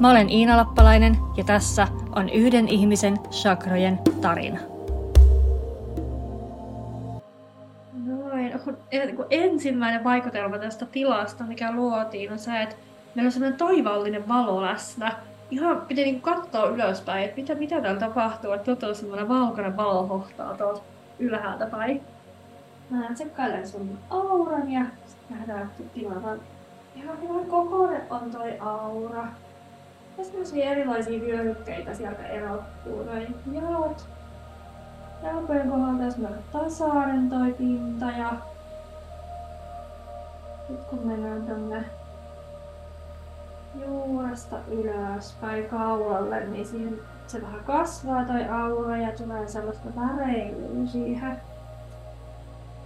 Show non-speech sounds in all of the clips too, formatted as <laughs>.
Mä olen Iina Lappalainen ja tässä on yhden ihmisen chakrojen tarina. Noin, ensimmäinen vaikutelma tästä tilasta, mikä luotiin, on se, että meillä on sellainen toivallinen valo läsnä. Ihan piti niin katsoa ylöspäin, että mitä, mitä täällä tapahtuu, että tuolta on semmoinen valkoinen valo hohtaa tuolta ylhäältä päin. Mä tsekkailen sun auran ja nähdään tilaa. Ihan hyvän kokoinen on toi aura. Ja semmosia erilaisia vyöhykkeitä sieltä erottuu. Noin jalat. Jalkojen kohdalta semmoinen tasainen toi pinta ja nyt kun mennään tänne juuresta ylöspäin kaulalle, niin siihen se vähän kasvaa toi aura ja tulee sellaista väreilyä siihen.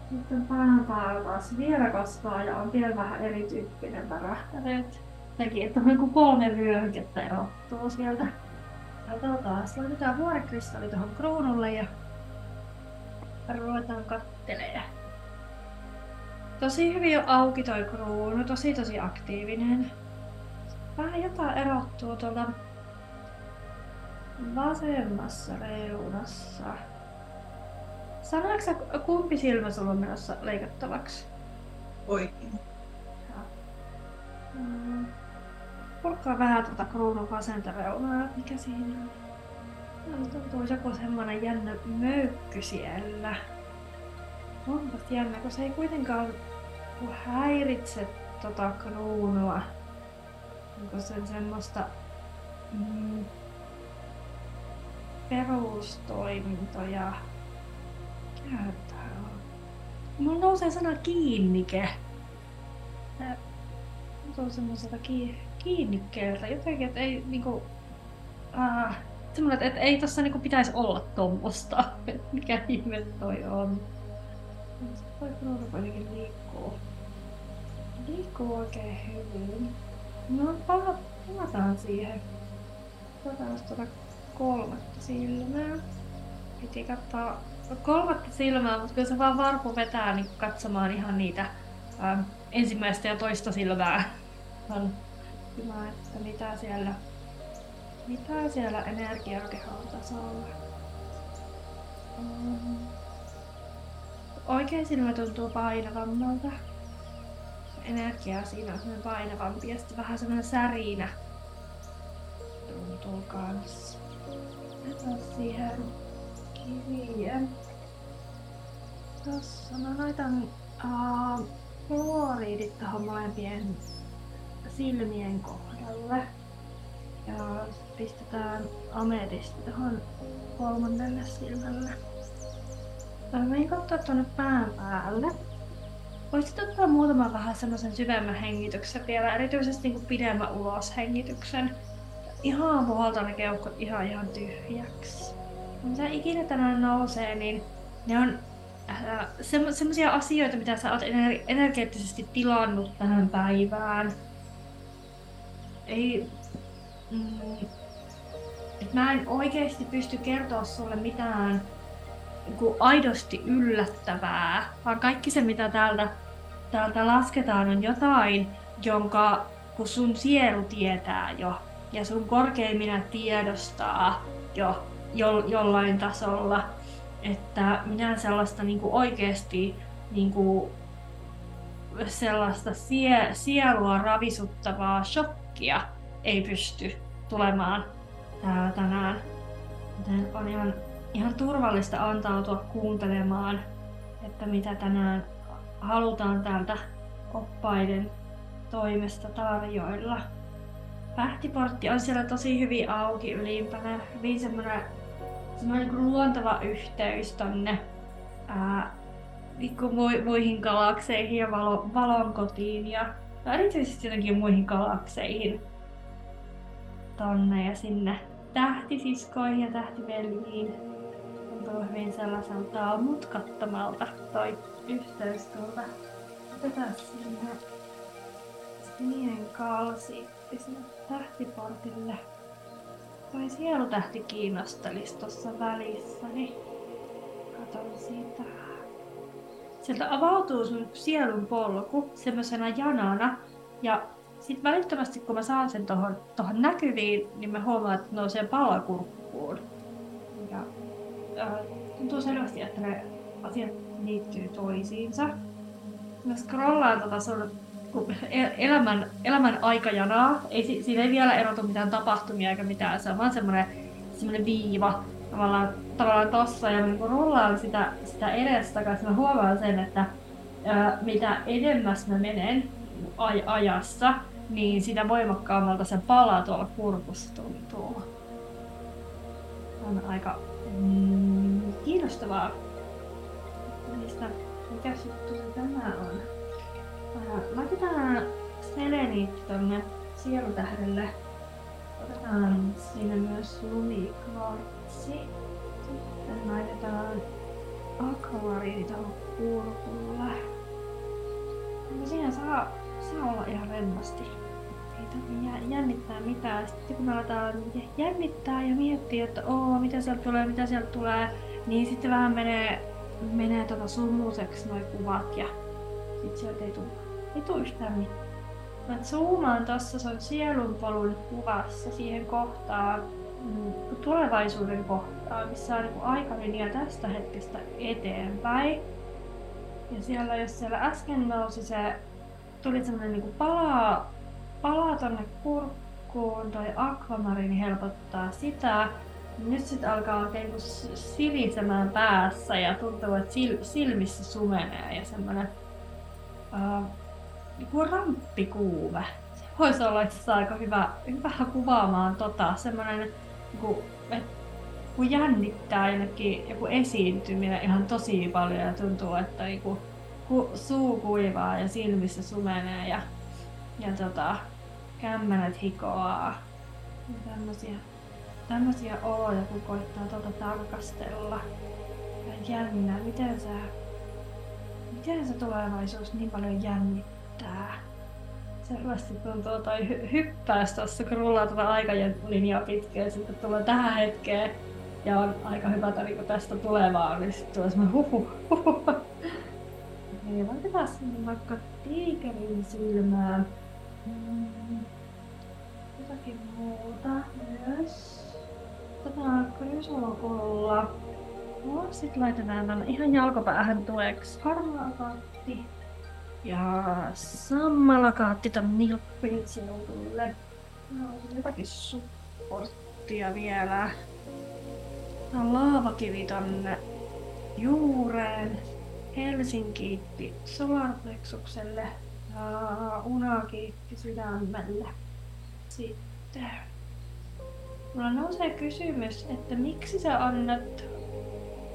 Sitten päällä taas vielä kasvaa ja on vielä vähän erityyppinen värähtäneet. Sekin, että on niin kolme vyöhykettä erottuu sieltä. Katsotaan, laitetaan vuorekristalli tuohon kruunulle ja ruvetaan kattelemaan. Tosi hyvin on auki toi kruunu, tosi tosi aktiivinen. Vähän jotain erottuu tuolta vasemmassa reunassa. Sanoitko kumpi silmä sulla on menossa leikattavaksi? Oikein. Purkkaa vähän tuota kruunun vasenta reunaa, mikä siinä on. No, tuntuu joku semmonen jännä möykky siellä. Onpas jännä, kun se ei kuitenkaan häiritse tota kruunua. Onko se semmoista mm, perustoimintoja. Mikä tää on? Mulla nousee sana kiinnike. Se on semmoiselta kiinnikkeeltä. Jotenkin, että ei niinku... Äh, semmoinen, että ei tossa niinku pitäisi olla tommosta. <laughs> Mikä ihme toi on. Toi kruunu kuitenkin liikkuu. Liikkuu oikein hyvin. No, palataan siihen. Otetaan tuota kolmatta silmää. Piti katsoa kolmatta silmää, mutta kyllä se vaan varpu vetää niin katsomaan ihan niitä ensimmäistä ja toista silmää. <laughs> hyvä, että mitä siellä, mitä siellä energiakehon tasolla. Um, oikein silmä tuntuu painavammalta. Energia siinä on painavampi ja sitten vähän semmoinen särinä tuntuu kanssa. Laitetaan siihen kiviä. Tossa mä laitan uh, fluoriidit tuohon molempien silmien kohdalle. Ja pistetään ametisti tuohon kolmannelle silmälle. Mä katsoa tuonne pään päälle. Voisit ottaa muutaman vähän semmoisen syvemmän hengityksen vielä, erityisesti niin pidemmän uloshengityksen ihan puhaltaa ne keuhkot ihan ihan tyhjäksi. Mitä ikinä tänään nousee, niin ne on äh, se, semmoisia asioita, mitä sä oot ener- energeettisesti tilannut tähän päivään. Ei... Mm, mä en oikeasti pysty kertoa sulle mitään niin aidosti yllättävää, vaan kaikki se, mitä täältä, täältä lasketaan, on jotain, jonka kun sun sielu tietää jo ja sun korkein minä tiedostaa jo, jo jollain tasolla, että minä sellaista niin kuin oikeasti niin kuin sellaista sie, sielua ravisuttavaa shokkia ei pysty tulemaan täällä tänään. Joten on ihan, ihan turvallista antautua kuuntelemaan, että mitä tänään halutaan täältä oppaiden toimesta tarjoilla. Pähtiportti on siellä tosi hyvin auki ylimpänä. Hyvin semmoinen, semmoinen luontava yhteys tonne ää, niin muihin galakseihin ja valo, kotiin ja, ja erityisesti jotenkin muihin galakseihin. tonne ja sinne tähtisiskoihin ja tähtiveljiin. Tuntuu hyvin sellaiselta mutkattomalta toi yhteys tuolta. Otetaan sinne sininen kalsiitti sinne tähtiportille. Toi sielutähti kiinnostelisi tuossa välissä, niin katon siitä. Sieltä avautuu sun sielun polku semmoisena janana ja sitten välittömästi kun mä saan sen tuohon tohon näkyviin, niin mä huomaan, että nousee palakurkkuun. Ja äh, tuntuu selvästi, että ne asiat liittyy toisiinsa. Mä scrollaan tota sun elämän, elämän aikajanaa. Ei, siinä ei vielä erotu mitään tapahtumia eikä mitään. Se on vaan semmoinen, semmoinen viiva tavallaan, tavallaan tossa. Ja kun rollaan sitä, sitä edestakaisin, mä huomaan sen, että ää, mitä edemmäs mä menen aj- ajassa, niin sitä voimakkaammalta se pala tuolla kurkussa tuntuu. On aika mm, kiinnostavaa. Mistä, mikä juttu se tämä on? Laitetaan seleniitti tonne sielutähdelle. Otetaan siinä myös lumikvartsi. Sitten laitetaan akvariini tuohon kurkulle. Siinä saa saa olla ihan rennosti. Ei tarvitse jännittää mitään. Sitten kun me aletaan jännittää ja miettiä, että oo, mitä sieltä tulee, mitä sieltä tulee, niin sitten vähän menee, menee tota sumuseksi noi kuvat ja sit sieltä ei tule, ei tule yhtään mitään. Mä zoomaan tossa sun sielunpolun kuvassa siihen kohtaan, tulevaisuuden kohtaan, missä on niin aikalinja tästä hetkestä eteenpäin. Ja siellä, jos siellä äsken nousi se tuli semmoinen niin palaa, palaa tonne kurkkuun, toi akvamariini helpottaa sitä. Nyt sitten alkaa oikein niin silisemään päässä ja tuntuu, että sil, silmissä sumenee ja semmoinen uh, niin ramppikuuve. Se voisi olla itse aika hyvä, hyvä kuvaamaan tota, semmoinen, kuin, että kun jännittää jonnekin joku esiintyminen ihan tosi paljon ja tuntuu, että niin kuin, ku, suu kuivaa ja silmissä sumenee ja, ja tota, kämmenet hikoaa. Tämmösiä, tämmösiä oloja, kun koittaa tuota tarkastella. Ja jännä, miten sä, miten se tulevaisuus niin paljon jännittää. Selvästi tuntuu toi hy- hyppäys tuossa, kun rullaa tuota aikalinjaa pitkään, sitten tulee tähän hetkeen ja on aika hypätä niin tästä tulevaan, niin sitten tulee semmoinen huhu, huhu. Hei, laitetaan sinne vaikka tiikerin silmään. Mm. Jotakin muuta myös. Otetaan krysolokolla. No, sit laitetaan tänne ihan jalkopäähän tueksi harmaakaatti. Ja sammalakaatti tän nilppin sinulle. No, jotakin supporttia vielä. Tää laavakivi tonne juureen. Helsinki kiitti solarplexukselle ja Una kiitti sydämelle. Sitten mulla nousee kysymys, että miksi sä annat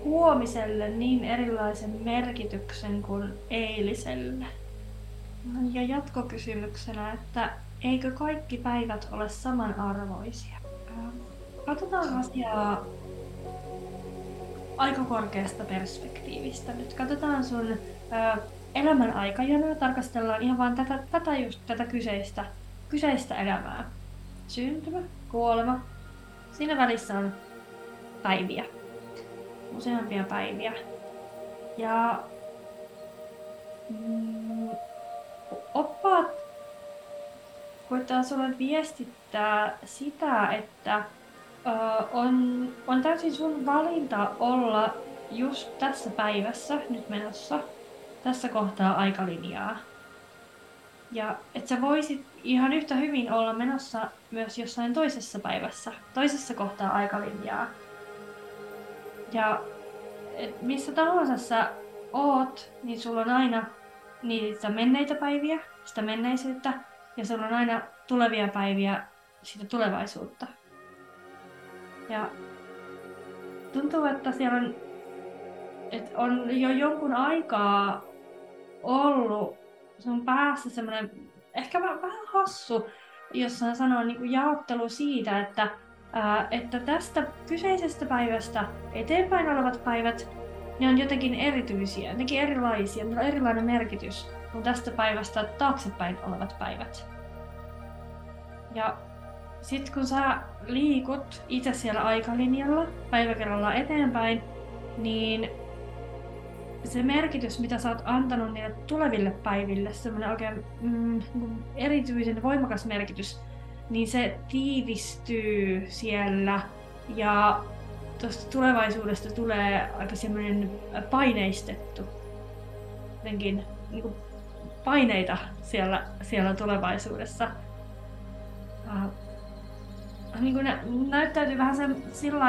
huomiselle niin erilaisen merkityksen kuin eiliselle? Ja jatkokysymyksenä, että eikö kaikki päivät ole samanarvoisia? Katsotaan asiaa aika korkeasta perspektiivistä. Nyt katsotaan sun ö, elämän aikajana, tarkastellaan ihan vaan tätä, tätä just tätä kyseistä, kyseistä elämää. Syntymä, kuolema. Siinä välissä on päiviä. Useampia päiviä. Ja mm, oppaat koittaa sulle viestittää sitä, että on, on täysin sun valinta olla just tässä päivässä nyt menossa, tässä kohtaa aikalinjaa. Ja että sä voisit ihan yhtä hyvin olla menossa myös jossain toisessa päivässä, toisessa kohtaa aikalinjaa. Ja et missä tahansa sä oot, niin sulla on aina niitä menneitä päiviä, sitä menneisyyttä, ja sulla on aina tulevia päiviä, sitä tulevaisuutta. Ja tuntuu, että siellä on, että on jo jonkun aikaa ollut sun päässä semmoinen ehkä vähän, hassu jossa sanoo niin kuin jaottelu siitä, että, ää, että tästä kyseisestä päivästä eteenpäin olevat päivät, ne on jotenkin erityisiä, nekin erilaisia, niillä on erilainen merkitys kuin tästä päivästä taaksepäin olevat päivät. Ja sitten kun sä liikut itse siellä aikalinjalla päivä kerrallaan eteenpäin, niin se merkitys, mitä sä oot antanut niille tuleville päiville, semmoinen oikein mm, niin erityisen voimakas merkitys, niin se tiivistyy siellä ja tuosta tulevaisuudesta tulee aika semmoinen paineistettu, jotenkin niin kuin paineita siellä, siellä tulevaisuudessa. Uh, niin kuin nä- näyttäytyy vähän sen sillä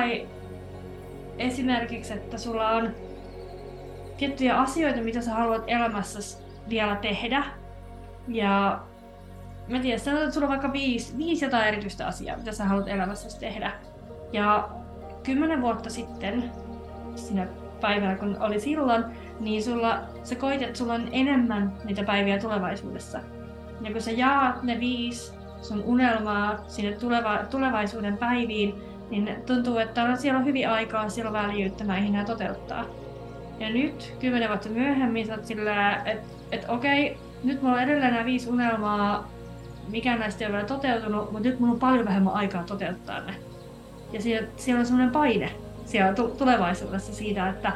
esimerkiksi, että sulla on tiettyjä asioita, mitä sä haluat elämässä vielä tehdä. Ja mä tiedän, että sulla on vaikka viisi, viisi jotain erityistä asiaa, mitä sä haluat elämässä tehdä. Ja kymmenen vuotta sitten, siinä päivänä kun oli silloin, niin sulla, sä koit, että sulla on enemmän niitä päiviä tulevaisuudessa. Ja kun sä jaat ne viisi sun unelmaa sinne tuleva, tulevaisuuden päiviin, niin tuntuu, että siellä on hyvin aikaa, siellä on väljyyttä näihin nämä toteuttaa. Ja nyt, kymmenen vuotta myöhemmin, sä oot sillä, että et okei, nyt mulla on edelleen nämä viisi unelmaa, mikään näistä ei ole vielä toteutunut, mutta nyt mulla on paljon vähemmän aikaa toteuttaa ne. Ja siellä, siellä on semmoinen paine siellä tulevaisuudessa siitä, että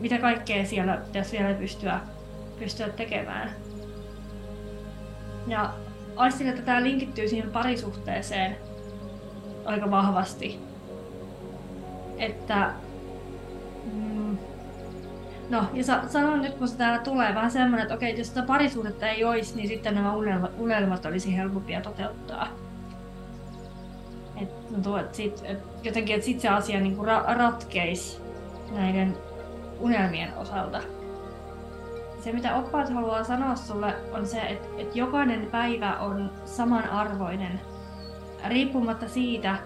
mitä kaikkea siellä pitäisi vielä pystyä, pystyä tekemään. Ja aistin, että tämä linkittyy siihen parisuhteeseen aika vahvasti. Että mm, No, ja sa- sanon nyt, kun se täällä tulee vähän semmoinen, että okei, jos sitä parisuhdetta ei olisi, niin sitten nämä unelmat, unelmat olisi helpompia toteuttaa. Et tuntuu, että sit, et jotenkin, että sit se asia niin kuin ra- ratkeisi näiden unelmien osalta. Se, mitä oppaat haluaa sanoa sulle, on se, että, että jokainen päivä on samanarvoinen, riippumatta siitä,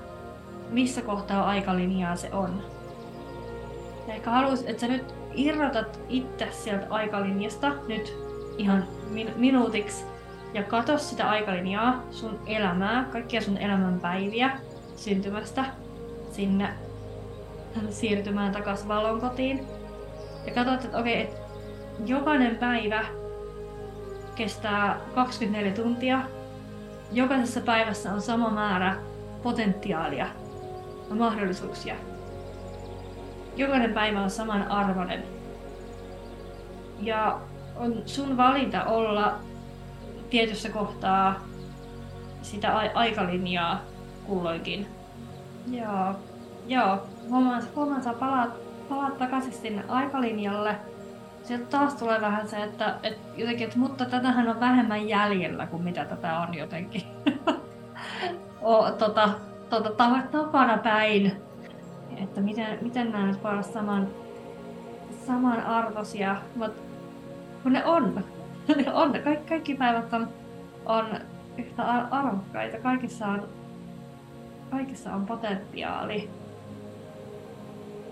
missä kohtaa aikalinjaa se on. Ja ehkä haluais, että sä nyt irrotat itse sieltä aikalinjasta nyt ihan min- minuutiksi ja katso sitä aikalinjaa, sun elämää, kaikkia sun elämän päiviä syntymästä sinne siirtymään takaisin valon kotiin. Ja katsot, että okei, okay, että jokainen päivä kestää 24 tuntia. Jokaisessa päivässä on sama määrä potentiaalia ja mahdollisuuksia. Jokainen päivä on saman arvoinen. Ja on sun valinta olla tietyssä kohtaa sitä aikalinjaa kulloinkin. Joo, joo. Huomaan, huomaan saa palaa, palaa takaisin sinne aikalinjalle. Sieltä taas tulee vähän se, että, että jotenkin, että, mutta tätähän on vähemmän jäljellä kuin mitä tätä on jotenkin. <laughs> o, tota, tota, takana päin. Että miten, miten nämä nyt voi olla saman, samanarvoisia, mutta kun ne on. <laughs> on. Kaikki, kaikki päivät on, on yhtä arvokkaita. Kaikissa on, kaikissa on potentiaali.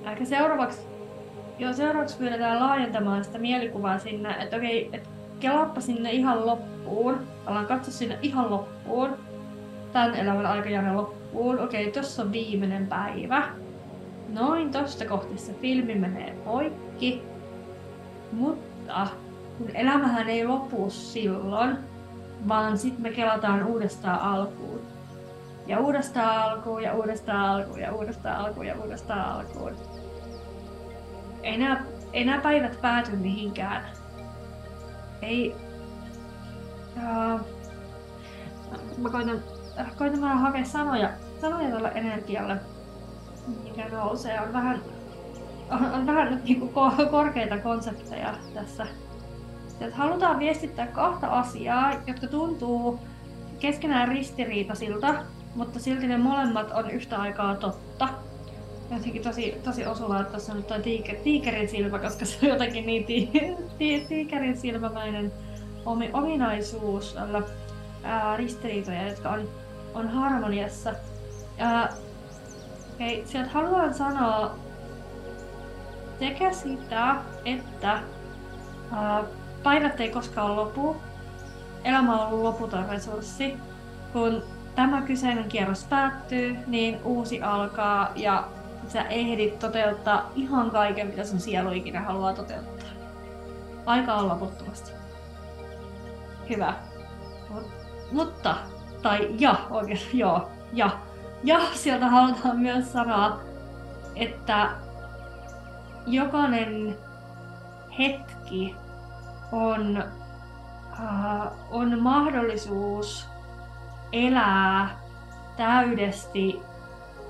Ehkä seuraavaksi, joo, seuraavaksi pyydetään laajentamaan sitä mielikuvaa sinne, että okei, että kelaappa sinne ihan loppuun. Ollaan katso sinne ihan loppuun. Tän elämän aikajanne loppuun. Okei, tossa on viimeinen päivä. Noin tosta kohti se filmi menee poikki. Mutta kun elämähän ei lopu silloin, vaan sitten me kelataan uudestaan alkuun. Ja uudestaan alkuun ja uudestaan alkuun ja uudestaan alkuun ja uudestaan alkuun. Ei nämä, ei nämä päivät pääty mihinkään. Ei... Uh, mä koitan, koitan vähän hakea sanoja, sanoja tuolle energialle, mikä nousee. On vähän, on, on vähän nyt niin korkeita konsepteja tässä että halutaan viestittää kahta asiaa, jotka tuntuu keskenään ristiriitaisilta, mutta silti ne molemmat on yhtä aikaa totta. Jotenkin tosi, tosi osuvaa, että tuossa on nyt tiiker, tiikerin silmä, koska se on jotenkin niin ti, ti, tiikerin silmämäinen omi, ominaisuus olla ää, ristiriitoja, jotka on, on harmoniassa. Ää, okay, sieltä haluan sanoa sekä sitä, että ää, Päivät ei koskaan lopu. Elämä on ollut loputon resurssi. kun tämä kyseinen kierros päättyy, niin uusi alkaa ja sä ehdit toteuttaa ihan kaiken, mitä sun sielu ikinä haluaa toteuttaa. Aika on loputtomasti. Hyvä. Mut, mutta, tai ja oikeasti, <laughs> joo, ja. Ja sieltä halutaan myös sanoa, että jokainen hetki on, uh, on mahdollisuus elää täydesti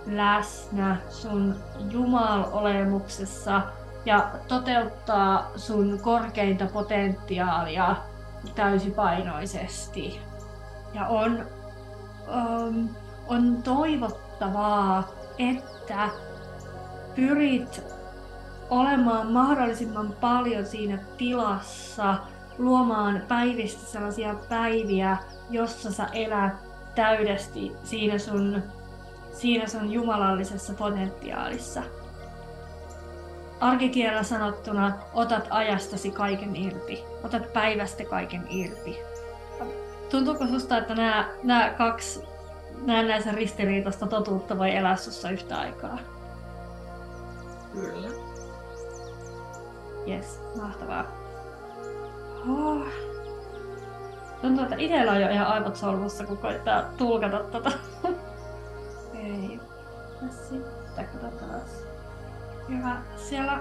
läsnä sun Jumal-olemuksessa ja toteuttaa sun korkeinta potentiaalia täysipainoisesti. Ja on, um, on toivottavaa, että pyrit olemaan mahdollisimman paljon siinä tilassa, luomaan päivistä sellaisia päiviä, jossa sä elät täydesti siinä sun, siinä sun jumalallisessa potentiaalissa. Arkikielellä sanottuna otat ajastasi kaiken irti. Otat päivästä kaiken irti. Tuntuuko susta, että nämä, nämä kaksi näennäisen ristiriitasta totuutta voi elää sussa yhtä aikaa? Kyllä. Yes, mahtavaa. Oh. Tuntuu, että itsellä on jo ihan aivot solmussa, kun koittaa tulkata tota. <laughs> Ei. Sitten katsotaan. Hyvä. Siellä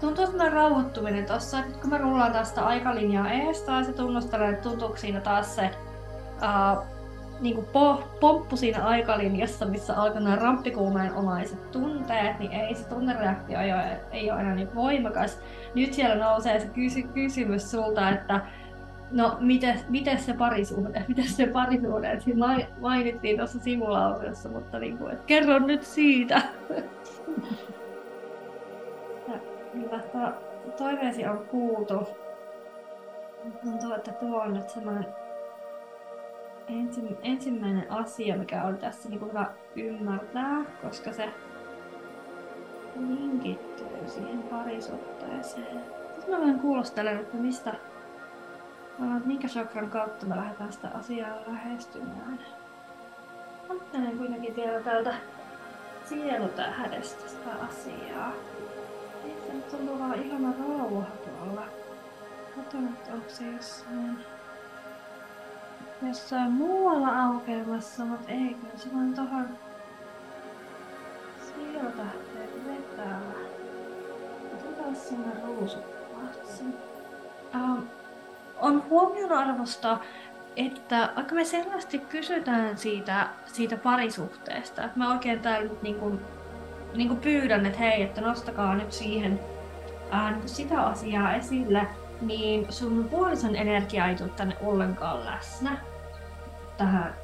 tuntuu semmoinen rauhoittuminen tossa, että kun mä rullaan tästä aikalinjaa ees taas ja tunnustelen, että tuntuuko siinä taas se uh, niin kuin po, pomppu siinä aikalinjassa, missä alkaa nämä ramppikuumeen omaiset tunteet, niin ei se tunnereaktio ei ole, ei ole enää niin voimakas. Nyt siellä nousee se kysy, kysymys sulta, että no miten, se parisuhde, <laughs> miten se parisuhde, siinä mainittiin tuossa simulaatiossa, mutta niin kuin, että kerro nyt siitä. <laughs> Hyvä, toiveesi on kuultu. Tuntuu, että tuo on nyt semmoinen ensi, ensimmäinen asia, mikä on tässä niin hyvä ymmärtää, koska se linkittyy siihen parisuhteeseen. Sitten mä vähän kuulostelen, että mistä, minkä chakran kautta me lähdetään sitä asiaa lähestymään. Ajattelen kuitenkin vielä täältä sielutähdestä sitä asiaa. Niistä nyt tuntuu vaan ihana rauha tuolla. Katson, että onko se jossain jossain muualla aukeamassa, mutta ei, kyllä vaan tohon sieltähteen vetää. Otetaan sinne ruusukvatsi. Um, on huomionarvosta, että vaikka me selvästi kysytään siitä, siitä parisuhteesta, että mä oikein täällä nyt niin kuin, niin kuin pyydän, että hei, että nostakaa nyt siihen ää, sitä asiaa esille, niin sun puolison energia ei tule tänne ollenkaan läsnä tähän,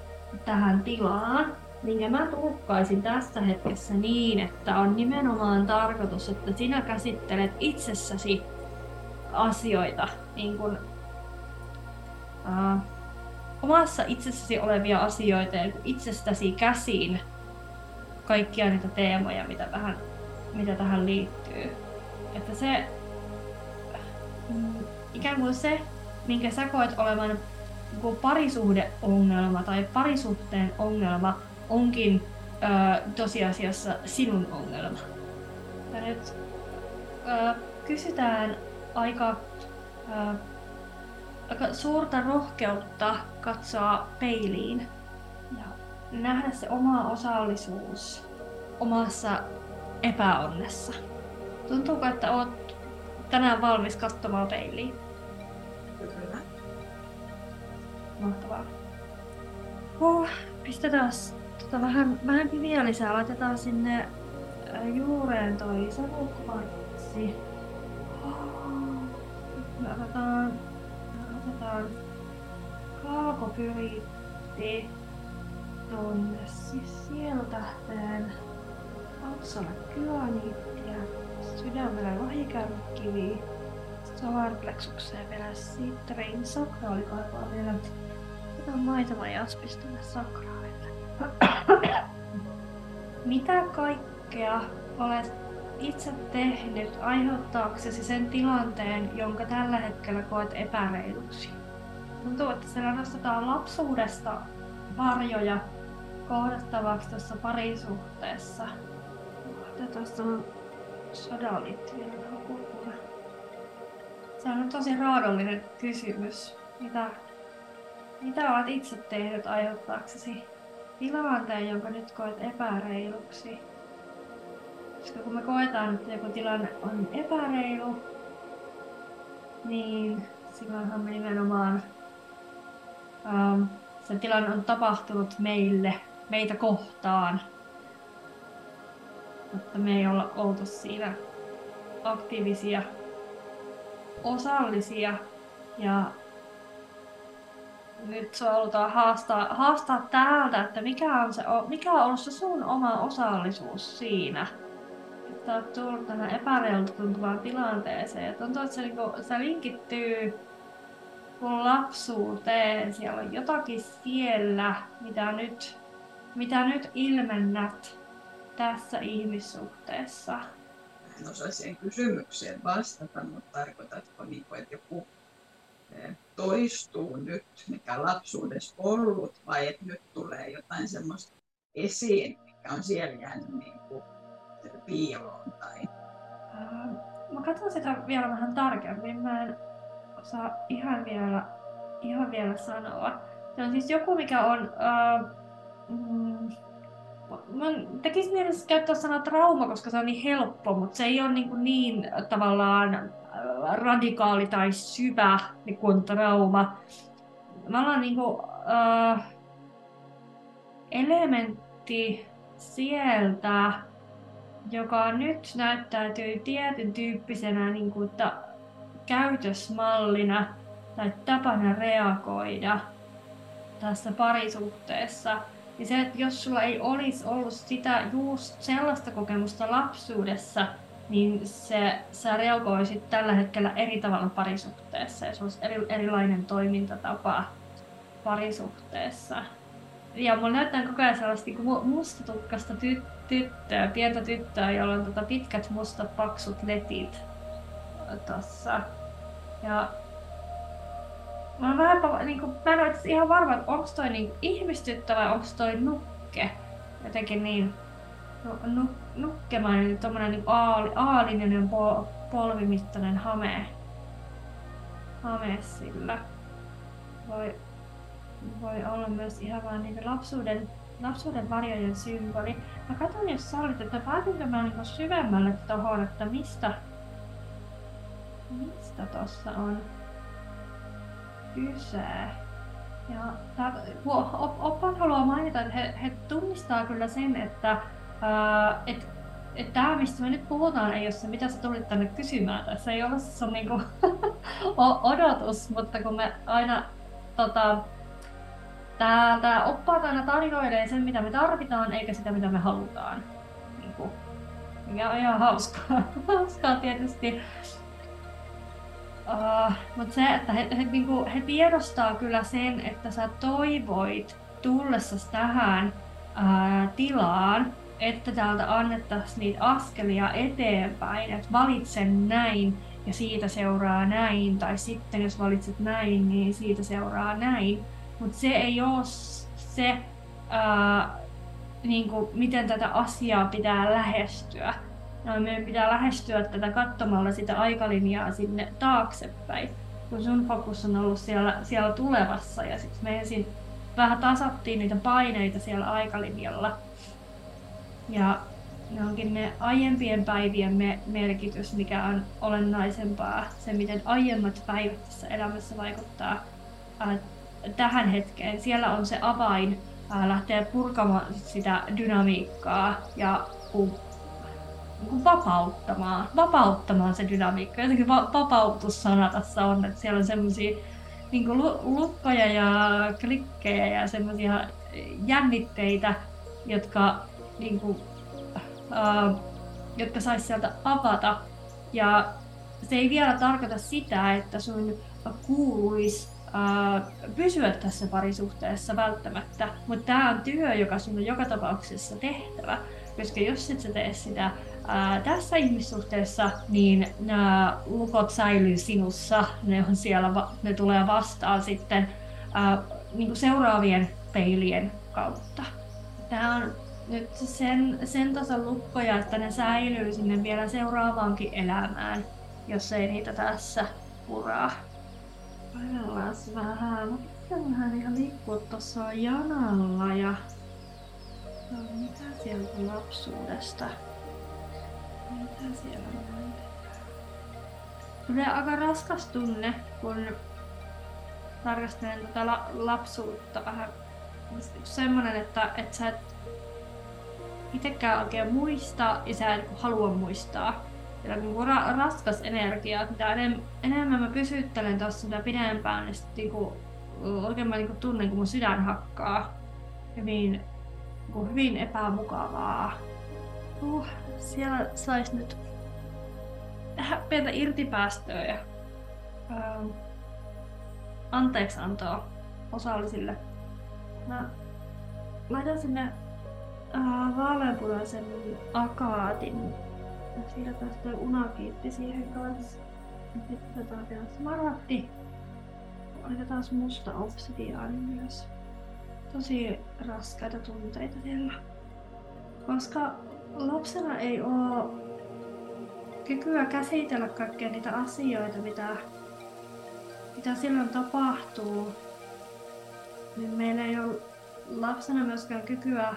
tähän tilaan, minkä mä tulkkaisin tässä hetkessä niin, että on nimenomaan tarkoitus, että sinä käsittelet itsessäsi asioita niin kuin, uh, omassa itsessäsi olevia asioita ja itsestäsi käsiin kaikkia niitä teemoja, mitä tähän, mitä tähän liittyy. Että se mm, ikään kuin se, minkä sä koet olevan niin parisuhdeongelma tai parisuhteen ongelma onkin ö, tosiasiassa sinun ongelma. Ja nyt ö, kysytään aika, ö, aika suurta rohkeutta katsoa peiliin ja nähdä se oma osallisuus omassa epäonnessa. Tuntuuko, että oot tänään valmis katsomaan peiliin? Mahtavaa. Oh, pistetään tota vähän, vähän vielä lisää. Laitetaan sinne äh, juureen toi savukvartsi. Me otetaan, me otetaan kaakopyriitti tonne siis sieltähteen otsalle kyaniittia, sydämellä lahikärkivi, solarplexukseen vielä sitrin sakraalikaivaa vielä Otetaan maitava jaspis tänne sakraalille. <coughs> Mitä kaikkea olet itse tehnyt aiheuttaaksesi sen tilanteen, jonka tällä hetkellä koet epäreiluksi? Tuntuu, että siellä nostetaan lapsuudesta varjoja kohdattavaksi tuossa parisuhteessa. Tuosta on sodan liittyviä Se on tosi raadollinen kysymys. Mitä, mitä olet itse tehnyt aiheuttaaksesi tilanteen, jonka nyt koet epäreiluksi? Koska kun me koetaan, että joku tilanne on epäreilu, niin silloinhan me nimenomaan ähm, se tilanne on tapahtunut meille, meitä kohtaan. Mutta me ei olla oltu siinä aktiivisia osallisia ja nyt se halutaan haastaa, haastaa täältä, että mikä on, se, mikä on ollut se sun oma osallisuus siinä. Että olet tullut tähän epäreilta tuntuvaan tilanteeseen. Ja tuntuu, että se, niin kuin, se linkittyy mun lapsuuteen. Siellä on jotakin siellä, mitä nyt, mitä nyt ilmennät tässä ihmissuhteessa. En osaa siihen kysymykseen vastata, mutta tarkoitatko, niin kuin, että joku toistuu nyt, mikä lapsuudessa ollut, vai että nyt tulee jotain semmoista esiin, mikä on siellä jäänyt niin kuin piiloon? Tai... Mä katson sitä vielä vähän tarkemmin. Mä en osaa ihan vielä, ihan vielä sanoa. Se on siis joku, mikä on... Uh, mm, Mä tekisin mielessä käyttää sanaa trauma, koska se on niin helppo, mutta se ei ole niin, kuin niin tavallaan radikaali tai syvä niin kuin trauma. Mä ollaan niin kuin, uh, elementti sieltä, joka nyt näyttäytyy tietyn tyyppisenä niin kuin, että käytösmallina tai tapana reagoida tässä parisuhteessa. Ja se, että jos sulla ei olisi ollut sitä just sellaista kokemusta lapsuudessa, niin se, sä reagoisit tällä hetkellä eri tavalla parisuhteessa ja se olisi eri, erilainen toimintatapa parisuhteessa. Ja mulla näyttää koko ajan sellaista niin mustatukkasta ty- tyttöä, pientä tyttöä, jolla on tota pitkät mustat paksut letit tossa. Ja mä vähän, niin kuin, mä en ole ihan varma, että onko toi niin ihmistyttö vai onko toi nukke. Jotenkin niin nu, nukkemainen, tommonen niin aali, aalinen pol, polvimittainen hame. Hame sillä. Voi, voi olla myös ihan vaan niin lapsuuden, lapsuuden varjojen symboli. Mä katson, jos sallit, että päätinkö mä niin syvemmälle tohon, että mistä, mistä tossa on kyse. Ja oppaat haluaa mainita, että he, he tunnistaa kyllä sen, että ää, et, tämä, mistä me nyt puhutaan, ei ole se, mitä sä tulit tänne kysymään. Tässä ei ole se niinku <laughs> odotus, mutta kun me aina tota, tää, oppaat aina tarjoilee sen, mitä me tarvitaan, eikä sitä, mitä me halutaan. Niinku, mikä on ihan hauskaa, <laughs> hauskaa tietysti. Uh, mutta se, että he, he, niinku, he tiedostaa kyllä sen, että sä toivoit tullessa tähän uh, tilaan, että täältä annettaisiin niitä askelia eteenpäin, että valitsen näin ja siitä seuraa näin, tai sitten jos valitset näin, niin siitä seuraa näin. Mutta se ei ole se, uh, niinku, miten tätä asiaa pitää lähestyä No, meidän pitää lähestyä tätä katsomalla sitä aikalinjaa sinne taaksepäin, kun sun fokus on ollut siellä, siellä tulevassa ja sitten me ensin vähän tasattiin niitä paineita siellä aikalinjalla. Ja ne onkin ne aiempien päivien me- merkitys, mikä on olennaisempaa, se miten aiemmat päivät tässä elämässä vaikuttaa ää, tähän hetkeen. Siellä on se avain ää, lähteä purkamaan sitä dynamiikkaa ja kun niin vapauttamaan, vapauttamaan se dynamiikka. Jotenkin va- vapautussana tässä on, että siellä on semmoisia niin lukkoja ja klikkejä ja semmoisia jännitteitä, jotka, niin kuin, äh, jotka saisi sieltä avata. Ja se ei vielä tarkoita sitä, että sun kuuluisi äh, pysyä tässä parisuhteessa välttämättä, mutta tämä on työ, joka sun on joka tapauksessa tehtävä. Koska jos et sä tee sitä ää, tässä ihmissuhteessa, niin nämä lukot säilyy sinussa, ne on siellä, ne tulee vastaan sitten ää, niin kuin seuraavien peilien kautta. Tämä on nyt sen, sen tason lukkoja, että ne säilyy sinne vielä seuraavaankin elämään, jos ei niitä tässä puraa. Painellaan vähän. Mä ihan liikkua tuossa janalla ja no, mitä sieltä lapsuudesta? Mitä siellä on? Tulee aika raskas tunne, kun tarkastelen tätä la- lapsuutta vähän semmonen, että, että sä et itsekään oikein muista ja sä et halua muistaa. Ja niin ra- raskas energia, että mitä enem- enemmän mä pysyttelen tuossa mitä pidempään, niin sitten niinku, oikein mä niinku tunnen, kun mun sydän hakkaa. Hyvin, niinku hyvin epämukavaa. Uh, siellä sais nyt pientä irtipäästöä ja ähm, anteeksiantoa osallisille. Mä laitan sinne äh, vaaleanpunaisen akaatin. Ja siitä päästään unakiitti siihen kanssa. Sitten otetaan vielä smaragdi. Laitetaan musta obsidiaani myös. Tosi raskaita tunteita siellä. Koska lapsena ei oo kykyä käsitellä kaikkia niitä asioita, mitä, mitä silloin tapahtuu, niin meillä ei ole lapsena myöskään kykyä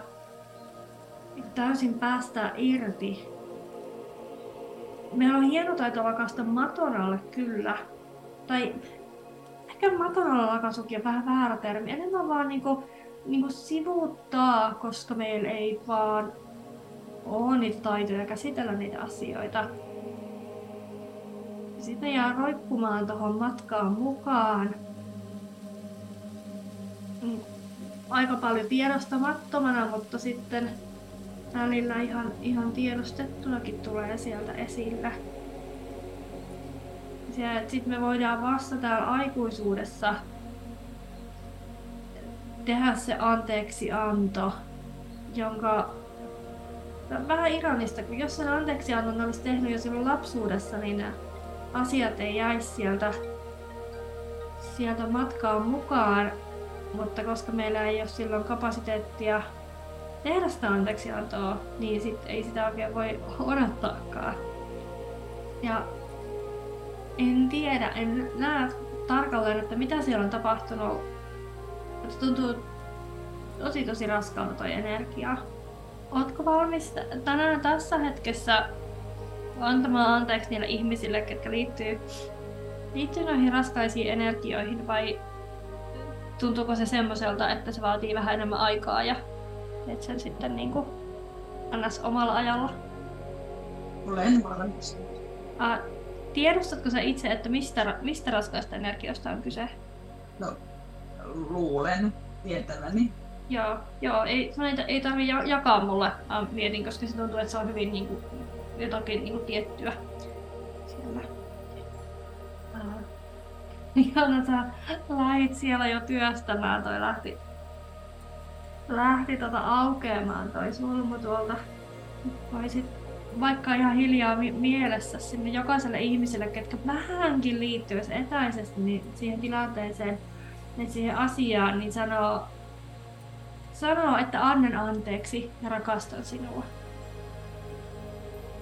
täysin päästää irti. Meillä on hieno taito lakasta maton alle kyllä. Tai ehkä maton alle lakasukin on vähän väärä termi. Enemmän vaan niinku, niinku sivuuttaa, koska meillä ei vaan ole niitä taitoja käsitellä niitä asioita. Sitten jää roikkumaan tuohon matkaan mukaan. Aika paljon tiedostamattomana, mutta sitten välillä ihan, ihan tiedostettunakin tulee sieltä esille. Sitten me voidaan vasta täällä aikuisuudessa tehdä se anteeksi anto, jonka on vähän ironista, kun jos sen anteeksiannon olisi tehnyt jo silloin lapsuudessa, niin ne asiat ei jäisi sieltä, sieltä matkaan mukaan. Mutta koska meillä ei ole silloin kapasiteettia tehdä sitä anteeksiantoa, niin sit ei sitä oikein voi odottaakaan. Ja en tiedä, en näe tarkalleen, että mitä siellä on tapahtunut. Mutta tuntuu tosi tosi raskaalta toi energia. Ootko valmis tänään tässä hetkessä antamaan anteeksi niille ihmisille, ketkä liittyy, liittyy noihin raskaisiin energioihin vai tuntuuko se semmoiselta, että se vaatii vähän enemmän aikaa ja et sen sitten niinku annas omalla ajalla? Olen valmis. Ä, tiedostatko sä itse, että mistä, mistä raskaista energiosta on kyse? No, luulen tietäväni. Joo, joo ei, sun ei, ei tarvi ja- jakaa mulle äh, mietin, koska se tuntuu, että se on hyvin niin kuin, jotakin niin kuin, tiettyä siellä. Äh. <laughs> Ihana, sä lähit siellä jo työstämään, toi lähti, lähti tota aukeamaan toi sulmu tuolta. Voisit vaikka ihan hiljaa mi- mielessä sinne jokaiselle ihmiselle, ketkä vähänkin liittyy etäisesti niin siihen tilanteeseen, niin siihen asiaan, niin sanoo sanoo, että annan anteeksi ja rakastan sinua.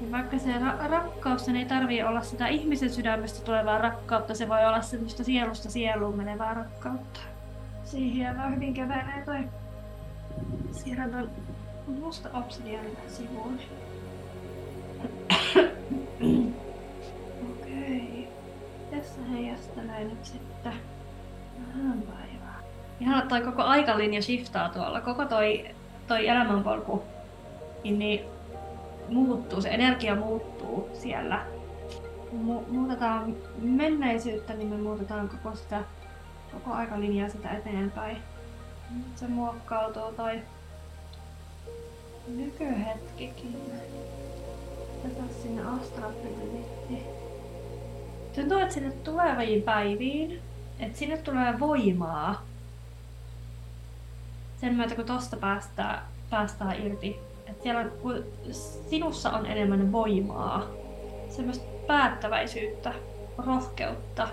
Ja vaikka se ra- rakkaus sen ei tarvii olla sitä ihmisen sydämestä tulevaa rakkautta, se voi olla semmoista sielusta sieluun menevää rakkautta. Siihen hyvin kevenee toi. Siirrän ton musta obsidianin sivuun. Okei. Tässä heijastelee nyt sitten vähän päivää. Ihan toi koko aikalinja shiftaa tuolla. Koko toi, toi elämänpolku niin, niin muuttuu, se energia muuttuu siellä. Mu- muutetaan menneisyyttä, niin me muutetaan koko sitä koko aikalinjaa sitä eteenpäin. Se muokkautuu toi nykyhetkikin. Tätä sinne astrapilimitti. Tuntuu, että sinne tuleviin päiviin, että sinne tulee voimaa. Sen myötä, kun tosta päästään, päästään irti. Että siellä on, kun sinussa on enemmän voimaa, semmoista päättäväisyyttä, rohkeutta.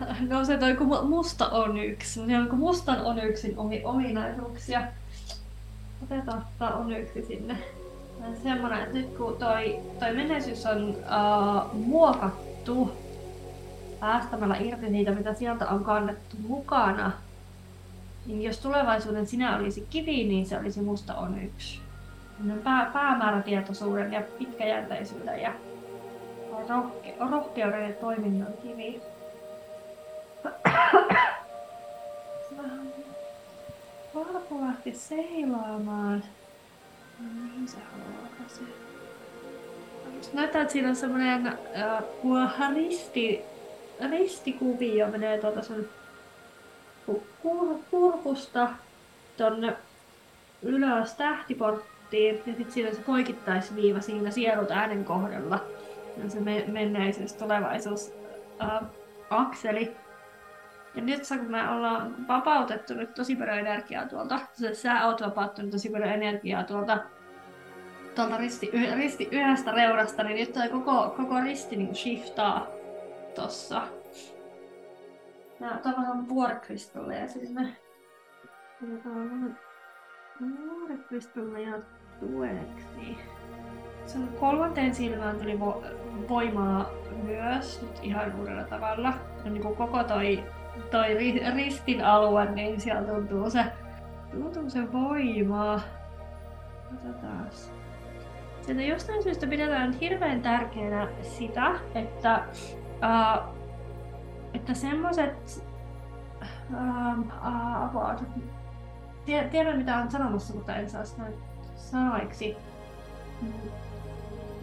<laughs> No se toi, kun musta on yksi. Se on kuin mustan on yksin omi, ominaisuuksia. Otetaan tämä on yksi sinne. Semmoinen, että nyt kun toi, toi menneisyys on uh, muokattu päästämällä irti niitä, mitä sieltä on kannettu mukana, niin jos tulevaisuuden sinä olisi kivi, niin se olisi musta on yksi. Pää, päämäärätietoisuuden ja pitkäjänteisyyden ja rohke, rohkeuden ja toiminnan kivi. Valko lähti seilaamaan. Mihin se haluaa se? Näyttää, että siinä on semmoinen äh, risti, ristikuvio menee tuolta sun kur, kurkusta tonne ylös tähtiporttiin ja sitten siinä on se poikittaisviiva siinä sielut äänen kohdalla. Ja se me, menneisyys tulevaisuus äh, akseli. Ja nyt kun me ollaan vapautettu nyt tosi paljon energiaa tuolta, sä oot vapauttanut tosi paljon energiaa tuolta, tuolta risti, risti yhdestä reunasta, niin nyt toi koko, koko risti niin shiftaa tossa. Nää on tavallaan vuorikristalleja sinne. Vuorikristalleja tueksi. Se on kolmanteen silmään tuli vo- voimaa myös nyt ihan uudella tavalla. Ja niin kuin koko toi toi ristin alue, niin siellä tuntuu se, tuntuu se voima. Katsotaan. Sieltä jostain syystä pidetään hirveän tärkeänä sitä, että, uh, että semmoset uh, uh, Tiedän mitä on sanomassa, mutta en saa sitä sanoiksi.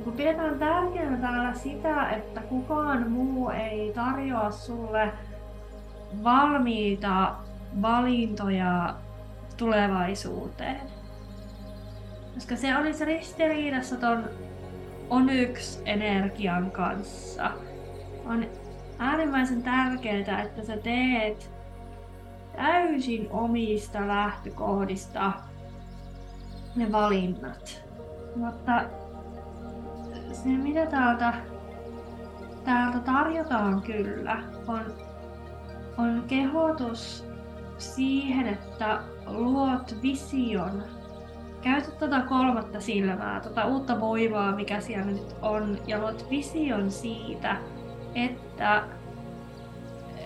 Kun pidetään tärkeänä täällä sitä, että kukaan muu ei tarjoa sulle valmiita valintoja tulevaisuuteen. Koska se olisi ristiriidassa ton Onyx-energian kanssa. On äärimmäisen tärkeää, että sä teet täysin omista lähtökohdista ne valinnat. Mutta se mitä täältä, täältä tarjotaan kyllä on on kehotus siihen, että luot vision. Käytä tätä kolmatta silmää, tätä uutta voimaa, mikä siellä nyt on, ja luot vision siitä, että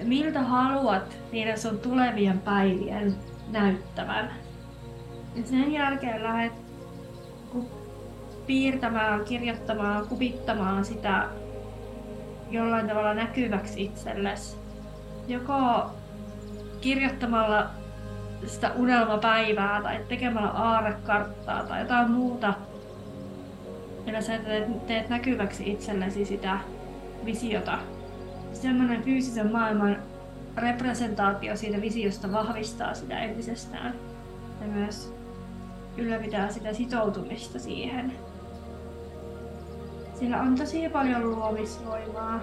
miltä haluat niiden sun tulevien päivien näyttävän. Ja sen jälkeen lähdet piirtämään, kirjoittamaan, kuvittamaan sitä jollain tavalla näkyväksi itsellesi joko kirjoittamalla sitä unelmapäivää tai tekemällä aarekarttaa tai jotain muuta. Ja sä teet, teet näkyväksi itsellesi sitä visiota. Semmoinen fyysisen maailman representaatio siitä visiosta vahvistaa sitä entisestään. Ja myös ylläpitää sitä sitoutumista siihen. Sillä on tosi paljon luomisvoimaa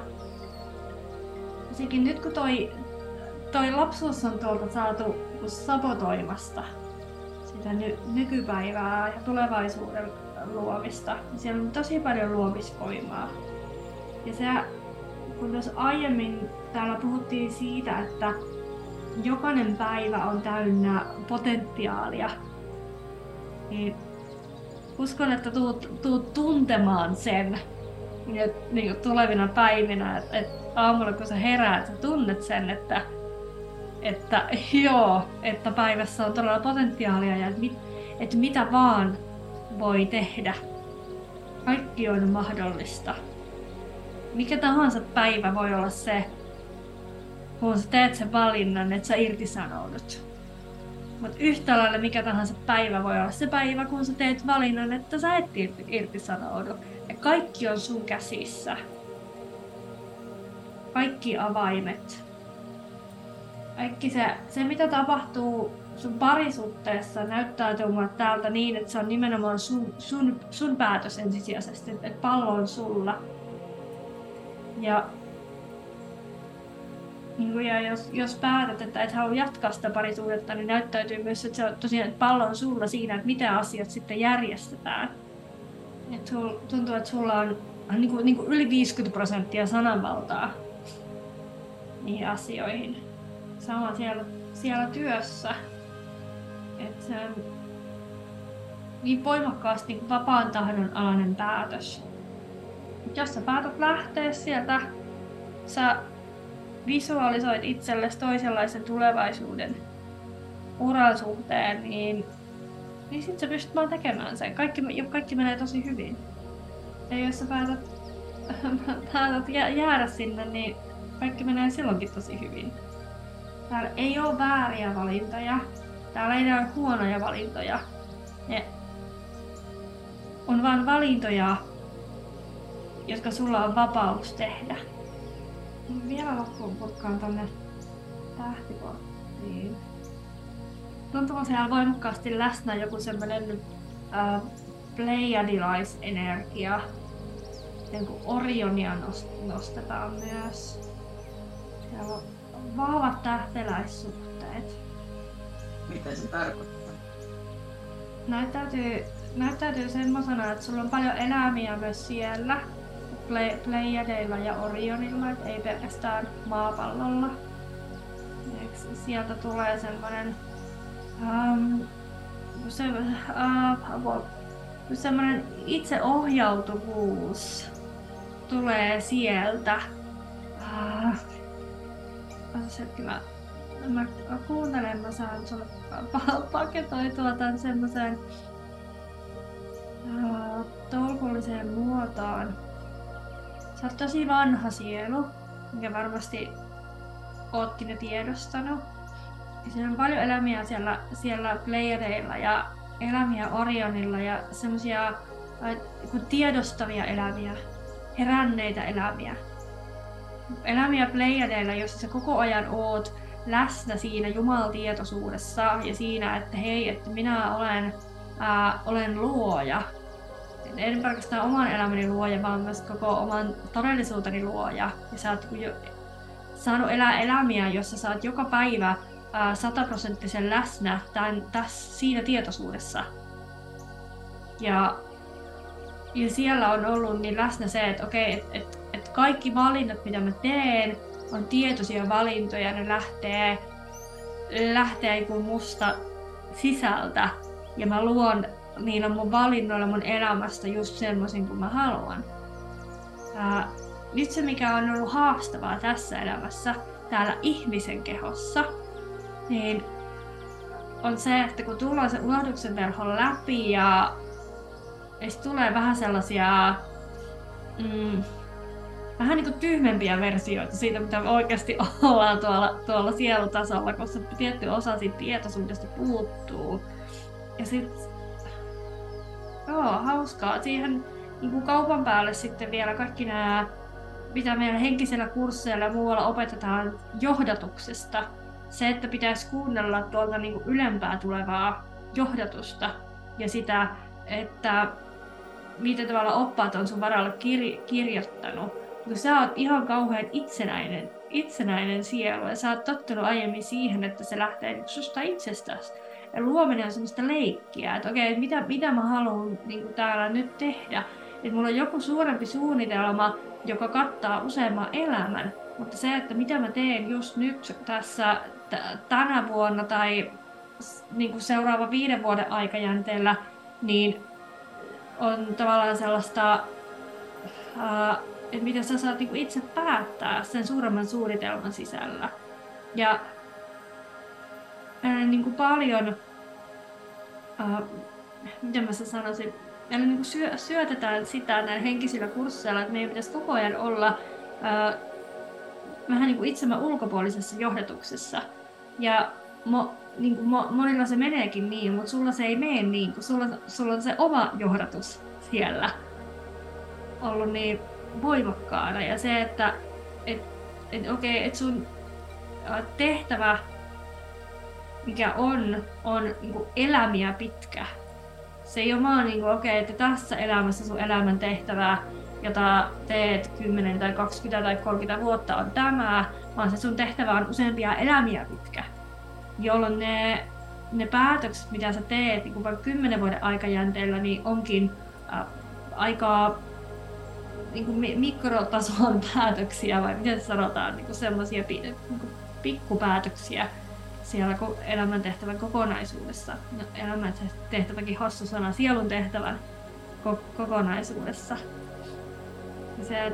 varsinkin nyt kun toi, toi lapsuus on tuolta saatu sabotoimasta sitä ny, nykypäivää ja tulevaisuuden luomista, niin siellä on tosi paljon luomisvoimaa. Ja se, kun tuossa aiemmin täällä puhuttiin siitä, että jokainen päivä on täynnä potentiaalia, niin uskon, että tuut, tuut tuntemaan sen niin tulevina päivinä, että, että aamulla kun sä heräät, sä tunnet sen, että, että joo, että päivässä on todella potentiaalia ja että, mit, että mitä vaan voi tehdä. Kaikki on mahdollista. Mikä tahansa päivä voi olla se, kun sä teet sen valinnan, että sä irtisanoudut. Mutta yhtä lailla mikä tahansa päivä voi olla se päivä, kun sä teet valinnan, että sä et irtisanoudu. Kaikki on sun käsissä kaikki avaimet. Kaikki se, se mitä tapahtuu sun parisuhteessa näyttäytyy mulle täältä niin, että se on nimenomaan sun, sun, sun päätös ensisijaisesti, että pallo on sulla. Ja, niin ja jos, jos päätät, että et halua jatkaa sitä parisuudetta, niin näyttäytyy myös, että se on tosiaan, että pallo on sulla siinä, että mitä asiat sitten järjestetään. Et sul, tuntuu, että sulla on niin kuin, niin kuin yli 50 prosenttia sananvaltaa niihin asioihin. Sama siellä, siellä työssä. Että se on niin voimakkaasti niin vapaan tahdon alainen päätös. Jos sä päätät lähteä sieltä, sä visualisoit itsellesi toisenlaisen tulevaisuuden uran suhteen, niin, niin sit sä pystyt vaan tekemään sen. Kaikki, kaikki menee tosi hyvin. Ja jos sä päätät, <laughs> päätät jäädä sinne, niin kaikki menee silloinkin tosi hyvin. Täällä ei ole vääriä valintoja. Täällä ei ole huonoja valintoja. Ne on vain valintoja, jotka sulla on vapaus tehdä. Vielä loppuun purkkaan tonne tähtiporttiin. Tuntuu siellä voimakkaasti läsnä joku semmonen äh, pleiadilaisen-energia. Niin kuin Orionia nostetaan myös. Siellä on vahvat tähteläissuhteet. Mitä se tarkoittaa? Näyttäytyy, näyttäytyy semmoisena, että sulla on paljon eläimiä myös siellä. Pleiadeilla ja Orionilla, et ei pelkästään maapallolla. Sieltä tulee semmoinen um, se, uh, semmoinen itseohjautuvuus tulee sieltä. Uh, mä, mä kuuntelen, mä saan sulle paketoitua tämän semmoiseen uh, tolkulliseen muotoon. Sä oot tosi vanha sielu, mikä varmasti ootkin jo tiedostanut. Siellä on paljon elämiä siellä, siellä Plejadeilla ja elämiä Orionilla ja semmoisia äh, tiedostavia elämiä, heränneitä elämiä. Elämiä Plejadeilla, joissa sä koko ajan oot läsnä siinä jumaltietoisuudessa ja siinä, että hei, että minä olen, ää, äh, olen luoja. En pelkästään oman elämäni luoja, vaan myös koko oman todellisuuteni luoja. Ja sä oot saanut elää elämiä, jossa sä oot joka päivä sataprosenttisen läsnä tämän, tässä, siinä tietoisuudessa. Ja, ja siellä on ollut niin läsnä se, että okei, että et, et kaikki valinnat, mitä mä teen, on tietoisia valintoja, ne lähtee, lähtee kuin musta sisältä. Ja mä luon niillä mun valinnoilla mun elämästä just semmoisen kuin mä haluan. Ää, nyt se, mikä on ollut haastavaa tässä elämässä, täällä ihmisen kehossa, niin on se, että kun tullaan se unohduksen verhon läpi ja, ja tulee vähän sellaisia mm, vähän niin kuin tyhmempiä versioita siitä, mitä me oikeasti ollaan tuolla, tuolla sielutasolla, koska tietty osa siitä tietoisuudesta puuttuu. Ja sitten, joo, hauskaa. Siihen niin kuin kaupan päälle sitten vielä kaikki nämä, mitä meillä henkisellä kursseilla ja muualla opetetaan johdatuksesta – se, että pitäisi kuunnella tuolta niin kuin ylempää tulevaa johdatusta ja sitä, että mitä tavalla oppaat on sun varalle kir- kirjoittanut. Kun sä oot ihan kauhean itsenäinen, itsenäinen sielu ja sä oot tottunut aiemmin siihen, että se lähtee niin susta itsestäsi. Ja luominen on semmoista leikkiä, että okei, okay, mitä, mitä mä haluan niin täällä nyt tehdä. Että mulla on joku suurempi suunnitelma, joka kattaa useamman elämän. Mutta se, että mitä mä teen just nyt tässä tänä vuonna tai niin kuin seuraava viiden vuoden aikajänteellä, niin on tavallaan sellaista, että miten sä saat niin kuin itse päättää sen suuremman suunnitelman sisällä. Ja niin kuin paljon, miten mä sanoisin, Eli niin syö, syötetään sitä näillä henkisillä kursseilla, että meidän pitäisi koko ajan olla ää, vähän niin kuin itsemme ulkopuolisessa johdatuksessa. Ja mo, niin kuin mo, monilla se meneekin niin, mutta sulla se ei mene niin, kun sulla, sulla on se oma johdatus siellä ollut niin voimakkaana. Ja se, että et, et, okei, okay, että sun tehtävä, mikä on, on niin kuin elämiä pitkä. Se ei ole vaan niin okei, okay, että tässä elämässä sun elämän tehtävää, jota teet 10 tai 20 tai 30 vuotta on tämä, vaan se sun tehtävä on useampia elämiä pitkä, jolloin ne, ne päätökset, mitä sä teet niin vaikka kymmenen vuoden aikajänteellä, niin onkin äh, aika niin kuin mikrotason <laughs> päätöksiä, vai miten sanotaan, niin semmoisia niin pikkupäätöksiä siellä elämän tehtävän kokonaisuudessa. No, elämän tehtäväkin hassu sana, sielun tehtävän ko- kokonaisuudessa. Ja se,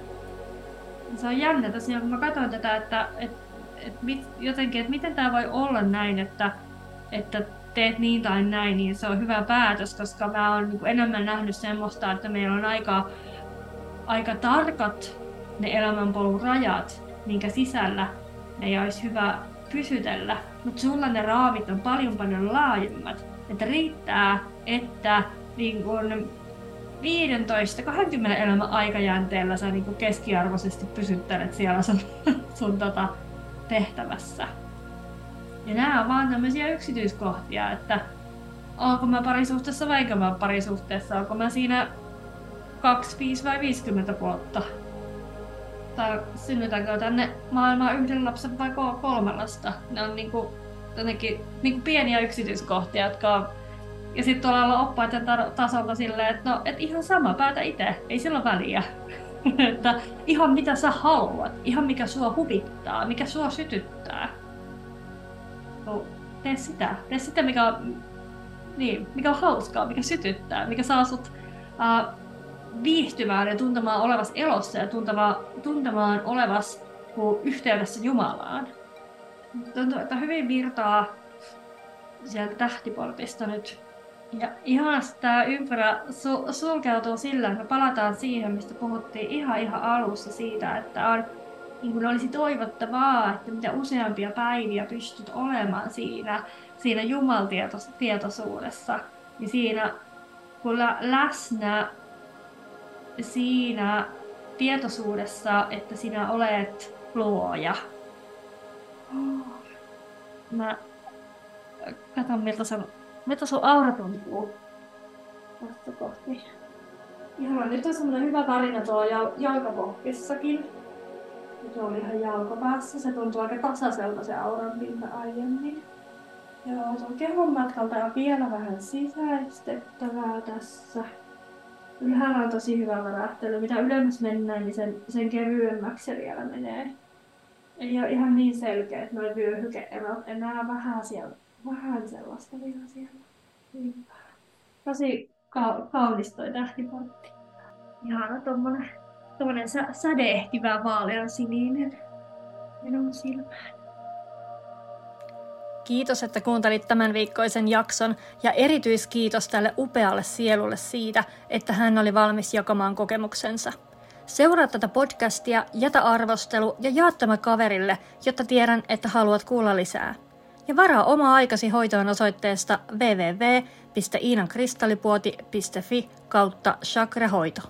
se on jännä tosiaan, kun mä katson tätä, että et, et mit, jotenkin, että miten tämä voi olla näin, että, että teet niin tai näin, niin se on hyvä päätös, koska mä oon niin enemmän nähnyt semmoista, että meillä on aika, aika tarkat ne elämänpolun rajat, minkä sisällä ei olisi hyvä pysytellä. Mutta sulla ne raamit on paljon paljon laajemmat. Että riittää, että niin kun 15-20 elämän aikajänteellä sä niin keskiarvoisesti pysyttelet siellä sun, <laughs> sun tota tehtävässä. Ja nämä on vaan tämmöisiä yksityiskohtia, että onko mä parisuhteessa vai mä parisuhteessa, onko mä siinä 2, 5 vai 50 vuotta. Tai synnytänkö tänne maailmaan yhden lapsen vai kolme lasta. Ne on niinku, niinku pieniä yksityiskohtia, jotka on ja sitten tuolla olla oppaiden tasolta silleen, että no, et ihan sama, päätä itse, ei sillä väliä. <laughs> että ihan mitä sä haluat, ihan mikä sua huvittaa, mikä sua sytyttää. No, tee sitä, tee sitä mikä on, niin, mikä on hauskaa, mikä sytyttää, mikä saa sut uh, viihtymään ja tuntemaan olevas elossa ja tuntemaan, tuntemaan olevas yhteydessä Jumalaan. Tuntuu, että hyvin virtaa sieltä tähtiportista nyt ja tämä ympärä su- sulkeutuu sillä, että me palataan siihen, mistä puhuttiin ihan ihan alussa siitä, että on, niin kuin olisi toivottavaa, että mitä useampia päiviä pystyt olemaan siinä, siinä jumaltietoisuudessa, niin siinä kun läsnä siinä tietoisuudessa, että sinä olet luoja. Mä katson miltä se mitä sun aura tuntuu tästä kohti? Ihan nyt on semmoinen hyvä tarina tuolla jal- jalkapohkissakin. Se oli ihan jalkopäässä. Se tuntuu aika tasaiselta se auran pinta aiemmin. Joo, se on kehon matkalta ja vielä vähän sisäistettävää tässä. Ylhäällä on tosi hyvä värähtely. Mitä ylemmäs mennään, niin sen, sen kevyemmäksi se vielä menee. Ei ole ihan niin selkeä, että noin vyöhykeerot enää vähän siellä vähän sellaista vielä siellä. Niin. Tosi ka- kaunis toi tähtiportti. Ihana tommonen, tommonen sä- sädeehtivä vaalean sininen minun silmään. Kiitos, että kuuntelit tämän viikkoisen jakson ja erityiskiitos tälle upealle sielulle siitä, että hän oli valmis jakamaan kokemuksensa. Seuraa tätä podcastia, jätä arvostelu ja jaa tämä kaverille, jotta tiedän, että haluat kuulla lisää ja varaa oma aikasi hoitoon osoitteesta www.iinankristallipuoti.fi kautta chakrahoito.